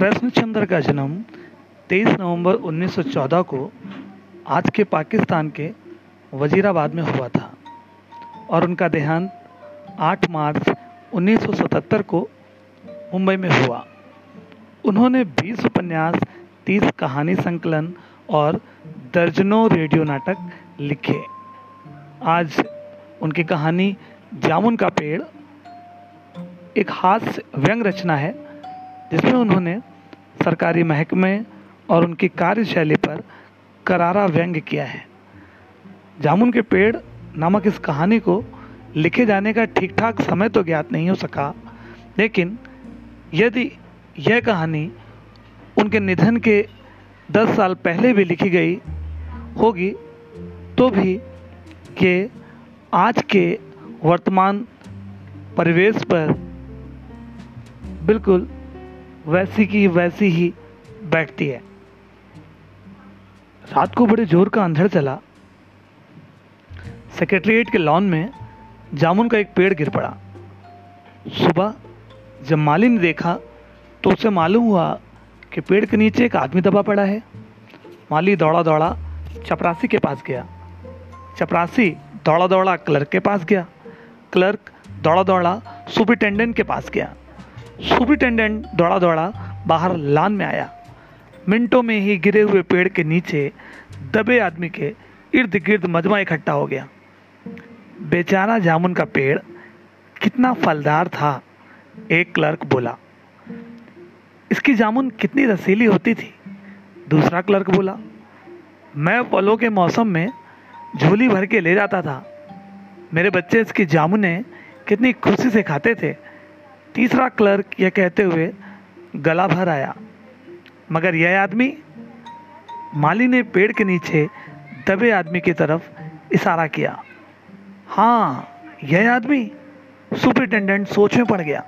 कृष्णचंद्र का जन्म 23 नवंबर 1914 को आज के पाकिस्तान के वजीराबाद में हुआ था और उनका देहांत 8 मार्च 1977 को मुंबई में हुआ। उन्होंने 20 उपन्यास 30 कहानी संकलन और दर्जनों रेडियो नाटक लिखे। आज उनकी कहानी जामुन का पेड़ एक हास्य व्यंग रचना है। जिसमें उन्होंने सरकारी महकमे और उनकी कार्यशैली पर करारा व्यंग किया है। जामुन के पेड़ नामक इस कहानी को लिखे जाने का ठीक ठाक समय तो ज्ञात नहीं हो सका, लेकिन यदि यह कहानी उनके निधन के दस साल पहले भी लिखी गई होगी तो भी कि आज के वर्तमान परिवेश पर बिल्कुल वैसी की वैसी ही बैठती है। रात को बड़े ज़ोर का अंधड़ चला। सेक्रेटरीट के लॉन में जामुन का एक पेड़ गिर पड़ा। सुबह जब माली ने देखा तो उसे मालूम हुआ कि पेड़ के नीचे एक आदमी दबा पड़ा है। माली दौड़ा दौड़ा चपरासी के पास गया। चपरासी दौड़ा दौड़ा क्लर्क के पास गया। क्लर्क दौड़ा दौड़ा सुपरिटेंडेंट के पास गया। सुपरिटेंडेंट दौड़ा दौड़ा बाहर लान में आया। मिनटों में ही गिरे हुए पेड़ के नीचे दबे आदमी के इर्द गिर्द मजमा इकट्ठा हो गया। बेचारा जामुन का पेड़ कितना फलदार था, एक क्लर्क बोला। इसकी जामुन कितनी रसीली होती थी, दूसरा क्लर्क बोला। मैं फलों के मौसम में झोली भर के ले जाता था। मेरे बच्चे इसकी जामुने कितनी खुशी से खाते थे। तीसरा क्लर्क यह कहते हुए गला भर आया। मगर यह आदमी, माली ने पेड़ के नीचे दबे आदमी की तरफ़ इशारा किया। हाँ यह आदमी सुपरिटेंडेंट सोच में पड़ गया।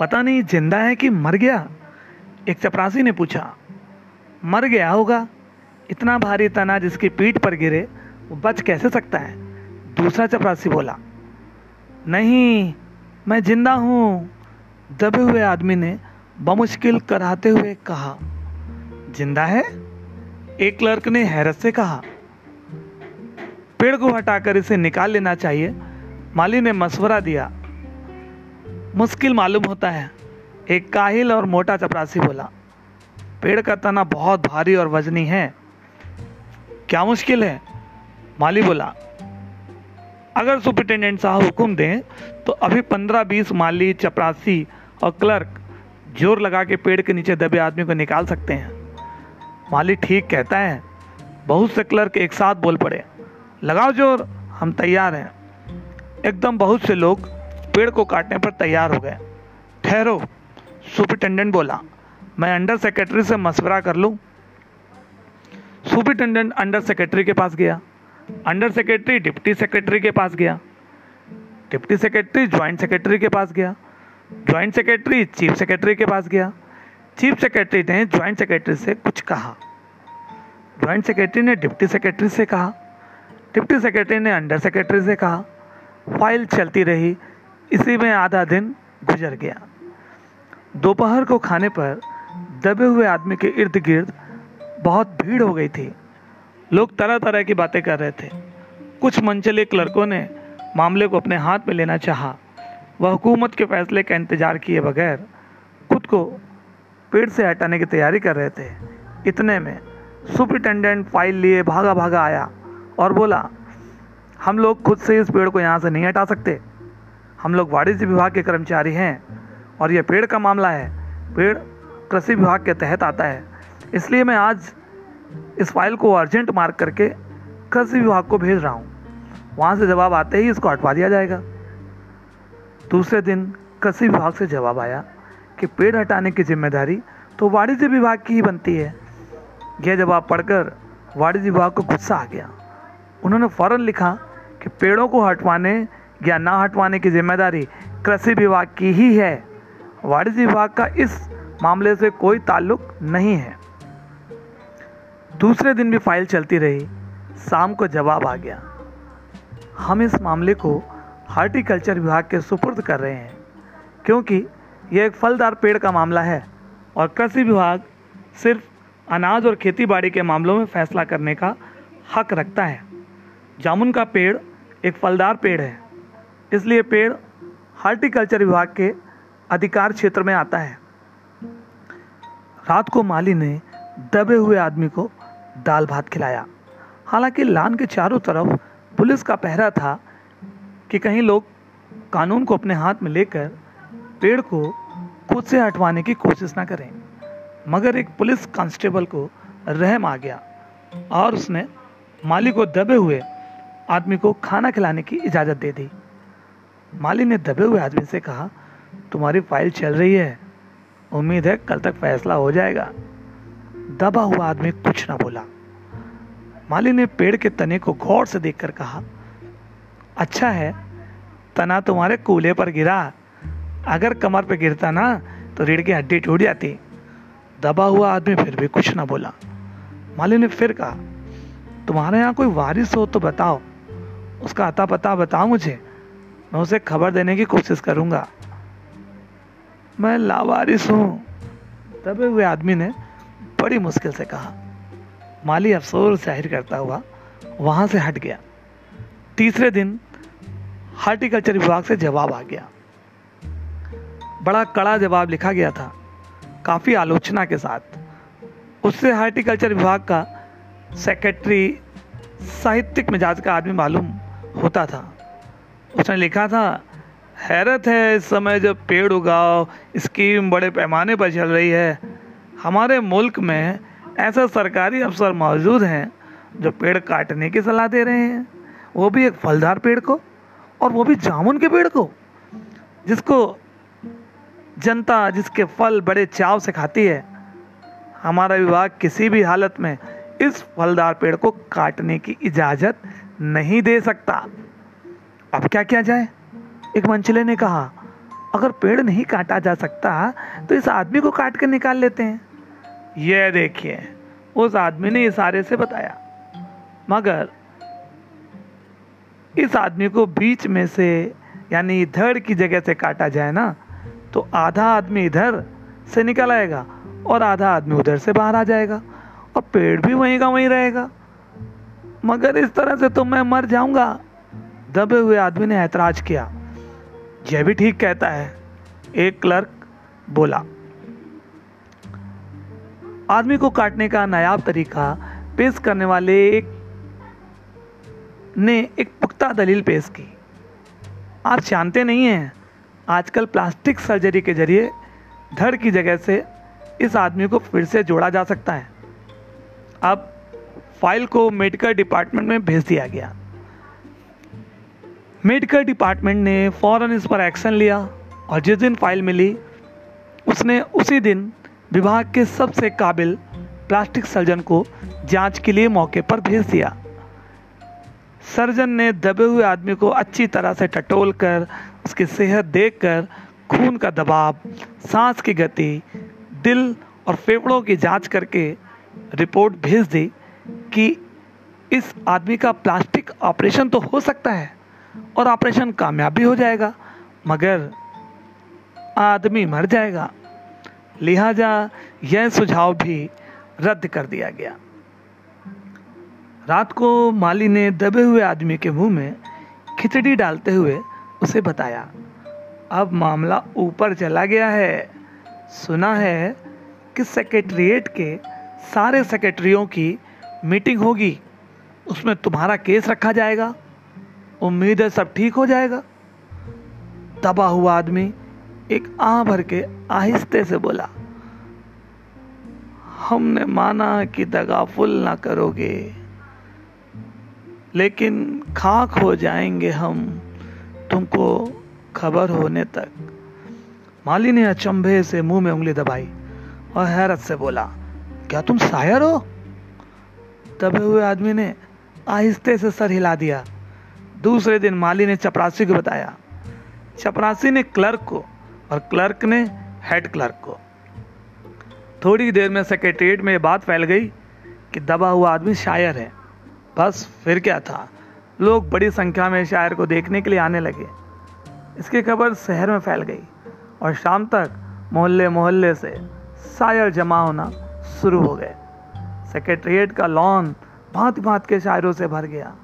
पता नहीं ज़िंदा है कि मर गया? एक चपरासी ने पूछा। मर गया होगा। इतना भारी तना जिसकी पीठ पर गिरे, वो बच कैसे सकता है? दूसरा चपरासी बोला, नहीं मैं ज़िंदा हूँ, दबे हुए आदमी ने बमुश्किल कराते हुए कहा, ज़िंदा है? एक क्लर्क ने हैरत से कहा, पेड़ को हटाकर इसे निकाल लेना चाहिए। माली ने मशवरा दिया। मुश्किल मालूम होता है, एक काहिल और मोटा चपरासी बोला। पेड़ का तना बहुत भारी और वजनी है। क्या मुश्किल है? माली बोला अगर सुपरिटेंडेंट साहब हुक्म दें तो अभी पंद्रह, बीस माली, चपरासी और क्लर्क ज़ोर लगा के पेड़ के नीचे दबे आदमी को निकाल सकते हैं। माली ठीक कहता है, बहुत से क्लर्क एक साथ बोल पड़े, लगाओ ज़ोर, हम तैयार हैं। एकदम बहुत से लोग पेड़ को काटने पर तैयार हो गए। ठहरो, सुपरिटेंडेंट बोला, मैं अंडर सेक्रेटरी से मशवरा कर लूँ। सुपरिटेंडेंट अंडर सेक्रेटरी के पास गया। अंडर सेक्रेटरी, डिप्टी सेक्रेटरी के पास गया। डिप्टी सेक्रेटरी, ज्वाइंट सेक्रेटरी के पास गया। ज्वाइंट सेक्रेटरी, चीफ सेक्रेटरी के पास गया। चीफ सेक्रेटरी ने ज्वाइंट सेक्रेटरी से कुछ कहा। ज्वाइंट सेक्रेटरी ने डिप्टी सेक्रेटरी से कहा। डिप्टी सेक्रेटरी ने अंडर सेक्रेटरी से कहा। फ़ाइल चलती रही। इसी में आधा दिन गुजर गया। दोपहर को खाने पर दबे हुए आदमी के इर्द गिर्द बहुत भीड़ हो गई थी। लोग तरह तरह की बातें कर रहे थे। कुछ मंचले क्लर्कों ने मामले को अपने हाथ में लेना चाहा। वह हुकूमत के फैसले का इंतज़ार किए बगैर खुद को पेड़ से हटाने की तैयारी कर रहे थे। इतने में सुपरिटेंडेंट फ़ाइल लिए भागा भागा आया और बोला, हम लोग खुद से इस पेड़ को यहाँ से नहीं हटा सकते। हम लोग वाणिज्य विभाग के कर्मचारी हैं और यह पेड़ का मामला है। पेड़ कृषि विभाग के तहत आता है। इसलिए मैं आज इस फ़ाइल को अर्जेंट मार्क करके कृषि विभाग को भेज रहा हूँ। वहाँ से जवाब आते ही इसको हटवा दिया जाएगा। दूसरे दिन कृषि विभाग से जवाब आया कि पेड़ हटाने की ज़िम्मेदारी तो वाणिज्य विभाग की ही बनती है। यह जवाब पढ़कर वाणिज्य विभाग को गुस्सा आ गया। उन्होंने फ़ौरन लिखा कि पेड़ों को हटवाने या ना हटवाने की ज़िम्मेदारी कृषि विभाग की ही है। वाणिज्य विभाग का इस मामले से कोई ताल्लुक नहीं है। दूसरे दिन भी फ़ाइल चलती रही। शाम को जवाब आ गया। हम इस मामले को हार्टिकल्चर विभाग के सुपुर्द कर रहे हैं, क्योंकि यह एक फलदार पेड़ का मामला है और कृषि विभाग सिर्फ़ अनाज और खेती बाड़ी के मामलों में फैसला करने का हक रखता है। जामुन का पेड़ एक फलदार पेड़ है, इसलिए पेड़ हार्टिकल्चर विभाग के अधिकार क्षेत्र में आता है। रात को माली ने दबे हुए आदमी को दाल भात खिलाया। हालाँकि लान के चारों तरफ़ पुलिस का पहरा था कि कहीं लोग कानून को अपने हाथ में लेकर पेड़ को खुद से हटवाने की कोशिश ना करें। मगर एक पुलिस कांस्टेबल को रहम आ गया और उसने माली को दबे हुए आदमी को खाना खिलाने की इजाज़त दे दी। माली ने दबे हुए आदमी से कहा, तुम्हारी फ़ाइल चल रही है। उम्मीद है कल तक फैसला हो जाएगा। दबा हुआ आदमी कुछ ना बोला। माली ने पेड़ के तने को गौर से देखकर कहा अच्छा है, तना तुम्हारे कूले पर गिरा। अगर कमर पर गिरता ना तो रीढ़ की हड्डी टूट जाती। दबा हुआ आदमी फिर भी कुछ ना बोला। माली ने फिर कहा, तुम्हारे यहाँ कोई वारिस हो तो बताओ। उसका अता पता बताओ मुझे। मैं उसे खबर देने की कोशिश करूँगा। मैं लावारिस हूँ। दबे हुए आदमी ने बड़ी मुश्किल से कहा। माली अफसोस ज़ाहिर करता हुआ वहाँ से हट गया। तीसरे दिन हार्टिकल्चर विभाग से जवाब आ गया। बड़ा कड़ा जवाब लिखा गया था, काफ़ी आलोचना के साथ। उससे हार्टिकल्चर विभाग का सेक्रेटरी, साहित्यिक मिजाज का आदमी मालूम होता था। उसने लिखा था, हैरत है इस समय जब पेड़ उगाओ, स्कीम बड़े पैमाने पर चल रही है। हमारे मुल्क में ऐसे सरकारी अफसर मौजूद हैं जो पेड़ काटने की सलाह दे रहे हैं। वो भी एक फलदार पेड़ को और वो भी जामुन के पेड़ को, जिसको जनता, जिसके फल बड़े चाव से खाती है। हमारा विभाग किसी भी हालत में इस फलदार पेड़ को काटने की इजाज़त नहीं दे सकता। अब क्या किया जाए? एक मंचले ने कहा, अगर पेड़ नहीं काटा जा सकता तो इस आदमी को काट कर निकाल लेते हैं। यह देखिए, उस आदमी ने इशारे से बताया। मगर इस आदमी को बीच में से, यानी इधर की जगह से काटा जाए ना तो आधा आदमी इधर से निकल आएगा और आधा आदमी उधर से बाहर आ जाएगा और पेड़ भी वहीं का वहीं रहेगा। मगर इस तरह से तो मैं मर जाऊँगा। दबे हुए आदमी ने ऐतराज किया। यह भी ठीक कहता है, एक क्लर्क बोला। आदमी को काटने का नायाब तरीका पेश करने वाले एक ने एक पुख्ता दलील पेश की। आप जानते नहीं हैं, आजकल प्लास्टिक सर्जरी के ज़रिए धड़ की जगह से इस आदमी को फिर से जोड़ा जा सकता है। अब फ़ाइल को मेडिकल डिपार्टमेंट में भेज दिया गया। मेडिकल डिपार्टमेंट ने फ़ौरन इस पर एक्शन लिया और जिस दिन फ़ाइल मिली, उसने उसी दिन विभाग के सबसे काबिल प्लास्टिक सर्जन को जाँच के लिए मौके पर भेज दिया। सर्जन ने दबे हुए आदमी को अच्छी तरह से टटोल कर, उसकी सेहत देखकर खून का दबाव, सांस की गति, दिल और फेफड़ों की जाँच करके रिपोर्ट भेज दी कि इस आदमी का प्लास्टिक ऑपरेशन तो हो सकता है और ऑपरेशन कामयाब भी हो जाएगा, मगर आदमी मर जाएगा। लिहाजा यह सुझाव भी रद्द कर दिया गया। रात को माली ने दबे हुए आदमी के मुँह में खिचड़ी डालते हुए उसे बताया, अब मामला ऊपर चला गया है। सुना है कि सेक्रेटरिएट के सारे सेक्रेटरियों की मीटिंग होगी। उसमें तुम्हारा केस रखा जाएगा। उम्मीद है सब ठीक हो जाएगा। दबा हुआ आदमी एक आ भर के आहिस्ते से बोला, हमने माना कि दगा फुल ना करोगे, लेकिन खाक हो जाएँगे हम तुमको खबर होने तक। माली ने अचंभे से मुँह में उंगली दबाई और हैरत से बोला, क्या तुम शायर हो? दबे हुए आदमी ने आहिस्ते से सर हिला दिया। दूसरे दिन माली ने चपरासी को बताया। चपरासी ने क्लर्क को और क्लर्क ने हेड क्लर्क को। थोड़ी देर में सेक्रेटरीट में ये बात फैल गई कि दबा हुआ आदमी शायर है। बस फिर क्या था? लोग बड़ी संख्या में शायर को देखने के लिए आने लगे। इसकी खबर शहर में फैल गई और शाम तक मोहल्ले मोहल्ले से शायर जमा होना शुरू हो गए। सेक्रेटरीट का लॉन भांति भांति के शायरों से भर गया।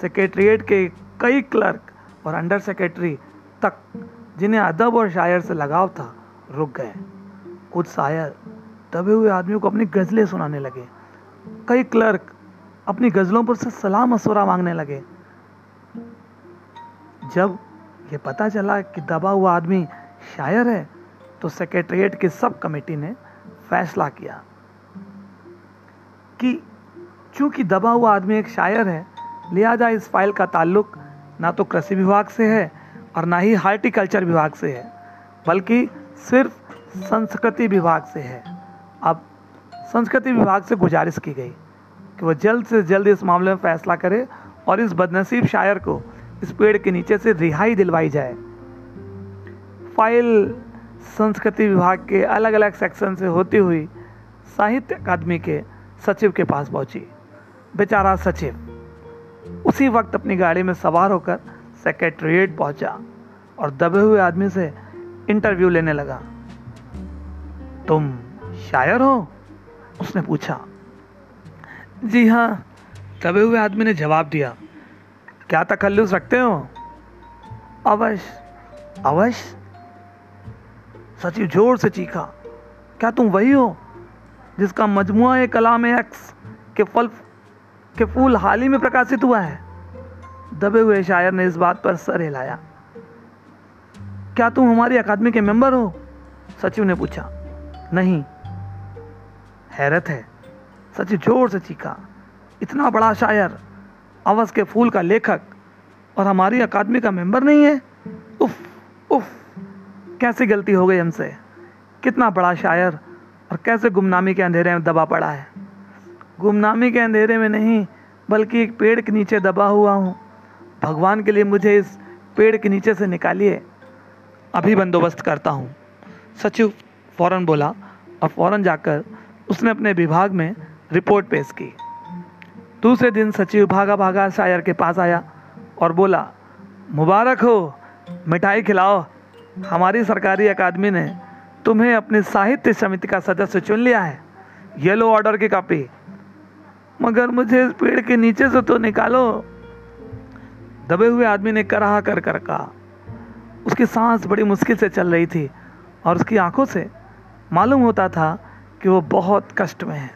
सेक्रेटरीट के कई क्लर्क और अंडर सेक्रेटरी तक जिन्हें अदब और शायर से लगाव था, रुक गए। कुछ शायर दबे हुए आदमियों को अपनी गज़लें सुनाने लगे। कई क्लर्क अपनी गज़लों पर से सलाह मशवरा मांगने लगे। जब ये पता चला कि दबा हुआ आदमी शायर है तो सेक्रेटरीट की सब कमेटी ने फैसला किया कि चूँकि दबा हुआ आदमी एक शायर है, लिहाजा इस फ़ाइल का ताल्लुक ना तो कृषि विभाग से है और ना ही हार्टिकल्चर विभाग से है, बल्कि सिर्फ़ संस्कृति विभाग से है। अब संस्कृति विभाग से गुजारिश की गई कि वह जल्द से जल्द इस मामले में फैसला करे और इस बदनसीब शायर को इस पेड़ के नीचे से रिहाई दिलवाई जाए। फ़ाइल संस्कृति विभाग के अलग अलग सेक्शन से होती हुई साहित्य अकादमी के सचिव के पास पहुँची। बेचारा सचिव उसी वक्त अपनी गाड़ी में सवार होकर सेक्रेटरीट पहुँचा और दबे हुए आदमी से इंटरव्यू लेने लगा। तुम शायर हो? उसने पूछा। जी हाँ दबे हुए आदमी ने जवाब दिया। क्या तखल्लुस रखते हो? अवश्य अवश्य सचिव ज़ोर से चीखा। क्या तुम वही हो जिसका मजमुआ कलाम एक्स के फल, के फूल हाल ही में प्रकाशित हुआ है? दबे हुए शायर ने इस बात पर सर हिलाया। क्या तुम हमारी अकादमी के मेंबर हो? सचिव ने पूछा। नहीं। हैरत है। सचिव ज़ोर से चीखा। इतना बड़ा शायर, अवस के फूल का लेखक और हमारी अकादमी का मेंबर नहीं है? उफ उफ, कैसी गलती हो गई हमसे? कितना बड़ा शायर और कैसे गुमनामी के अंधेरे में दबा पड़ा है? गुमनामी के अंधेरे में नहीं, बल्कि एक पेड़ के नीचे दबा हुआ हूँ। भगवान के लिए मुझे इस पेड़ के नीचे से निकालिए। अभी बंदोबस्त करता हूँ। सचिव फ़ौरन बोला और फ़ौरन जाकर उसने अपने विभाग में रिपोर्ट पेश की। दूसरे दिन सचिव भागा भागा शायर के पास आया और बोला, मुबारक हो, मिठाई खिलाओ। हमारी सरकारी अकादमी ने तुम्हें अपनी साहित्य समिति का सदस्य चुन लिया है। ये लो ऑर्डर की कॉपी। मगर मुझे इस पेड़ के नीचे से तो निकालो। दबे हुए आदमी ने कराह कर कर कहा। उसकी सांस बड़ी मुश्किल से चल रही थी और उसकी आँखों से मालूम होता था कि वो बहुत कष्ट में है।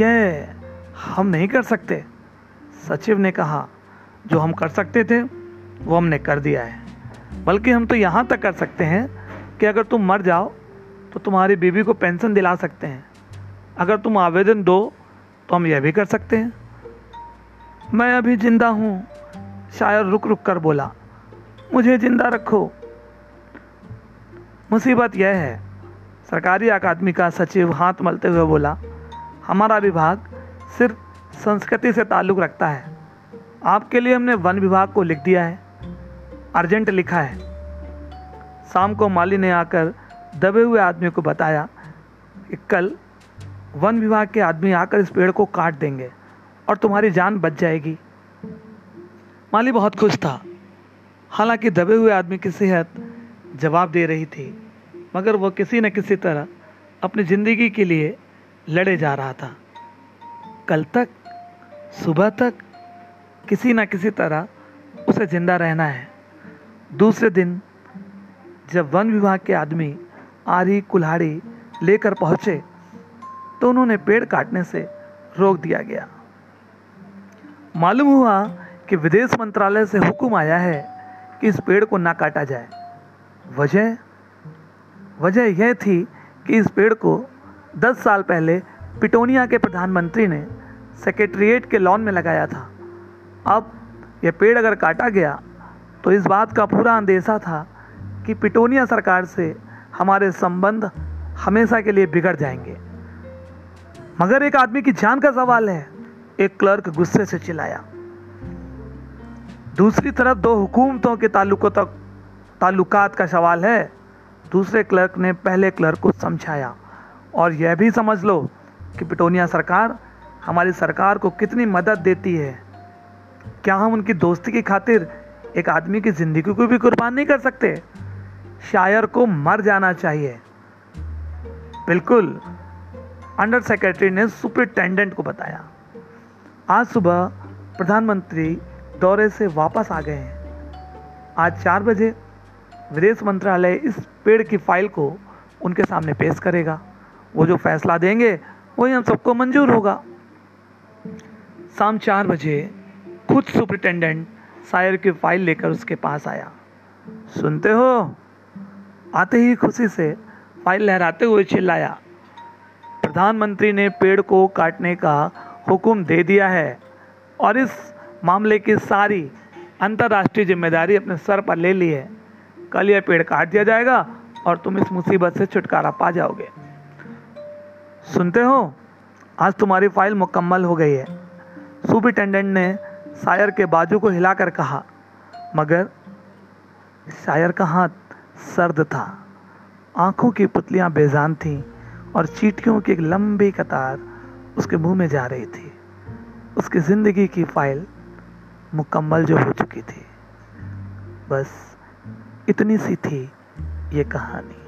यह हम नहीं कर सकते, सचिव ने कहा। जो हम कर सकते थे, वो हमने कर दिया है। बल्कि हम तो यहाँ तक कर सकते हैं कि अगर तुम मर जाओ तो तुम्हारी बीवी को पेंशन दिला सकते हैं। अगर तुम आवेदन दो तो हम यह भी कर सकते हैं। मैं अभी ज़िंदा हूँ, शायर रुक रुक कर बोला। मुझे ज़िंदा रखो। मुसीबत यह है, सरकारी अकादमी का सचिव हाथ मलते हुए बोला, हमारा विभाग सिर्फ़ संस्कृति से ताल्लुक़ रखता है। आपके लिए हमने वन विभाग को लिख दिया है, अर्जेंट लिखा है। शाम को माली ने आकर दबे हुए आदमी को बताया कि कल वन विभाग के आदमी आकर इस पेड़ को काट देंगे। और तुम्हारी जान बच जाएगी। माली बहुत खुश था। हालाँकि दबे हुए आदमी की सेहत जवाब दे रही थी, मगर वह किसी न किसी तरह अपनी ज़िंदगी के लिए लड़े जा रहा था। कल तक, सुबह तक, किसी न किसी तरह उसे ज़िंदा रहना है। दूसरे दिन, जब वन विभाग के आदमी आरी कुल्हाड़ी लेकर पहुँचे तो उन्होंने पेड़ काटने से रोक दिया गया। मालूम हुआ कि विदेश मंत्रालय से हुक्म आया है कि इस पेड़ को ना काटा जाए। वजह? वजह यह थी कि इस पेड़ को 10 साल पहले पिटोनिया के प्रधानमंत्री ने सेक्रेटरीट के लॉन में लगाया था। अब यह पेड़ अगर काटा गया तो इस बात का पूरा अंदेशा था कि पिटोनिया सरकार से हमारे संबंध हमेशा के लिए बिगड़ जाएँगे। मगर एक आदमी की जान का सवाल है एक क्लर्क गुस्से से चिल्लाया। दूसरी तरफ़ दो हुकूमतों के ताल्लुकों तक, ताल्लुकात का सवाल है। दूसरे क्लर्क ने पहले क्लर्क को समझाया, और यह भी समझ लो कि पिटोनिया सरकार हमारी सरकार को कितनी मदद देती है। क्या हम उनकी दोस्ती की खातिर एक आदमी की ज़िंदगी को भी कुर्बान नहीं कर सकते? शायर को मर जाना चाहिए। बिल्कुल, अंडर सेक्रेटरी ने सुपरिटेंडेंट को बताया। आज सुबह प्रधानमंत्री दौरे से वापस आ गए हैं। आज चार बजे विदेश मंत्रालय इस पेड़ की फ़ाइल को उनके सामने पेश करेगा। वो जो फैसला देंगे, वही हम सबको मंजूर होगा। शाम चार बजे खुद सुपरिटेंडेंट शायर की फ़ाइल लेकर उसके पास आया। सुनते हो? आते ही खुशी से फ़ाइल लहराते हुए चिल्लाया। प्रधानमंत्री ने पेड़ को काटने का हुक्म दे दिया है। और इस मामले की सारी अंतर्राष्ट्रीय ज़िम्मेदारी अपने सर पर ले ली है। कल यह पेड़ काट दिया जाएगा और तुम इस मुसीबत से छुटकारा पा जाओगे। सुनते हो? आज तुम्हारी फ़ाइल मुकम्मल हो गई है। सुपरिटेंडेंट ने शायर के बाजू को हिलाकर कहा, मगर शायर का हाथ सर्द था। आँखों की पुतलियाँ बेजान थीं और चीटियों की एक लंबी कतार उसके मुँह में जा रही थी। उसकी ज़िंदगी की फ़ाइल मुकम्मल जो हो चुकी थी। बस इतनी सी थी ये कहानी।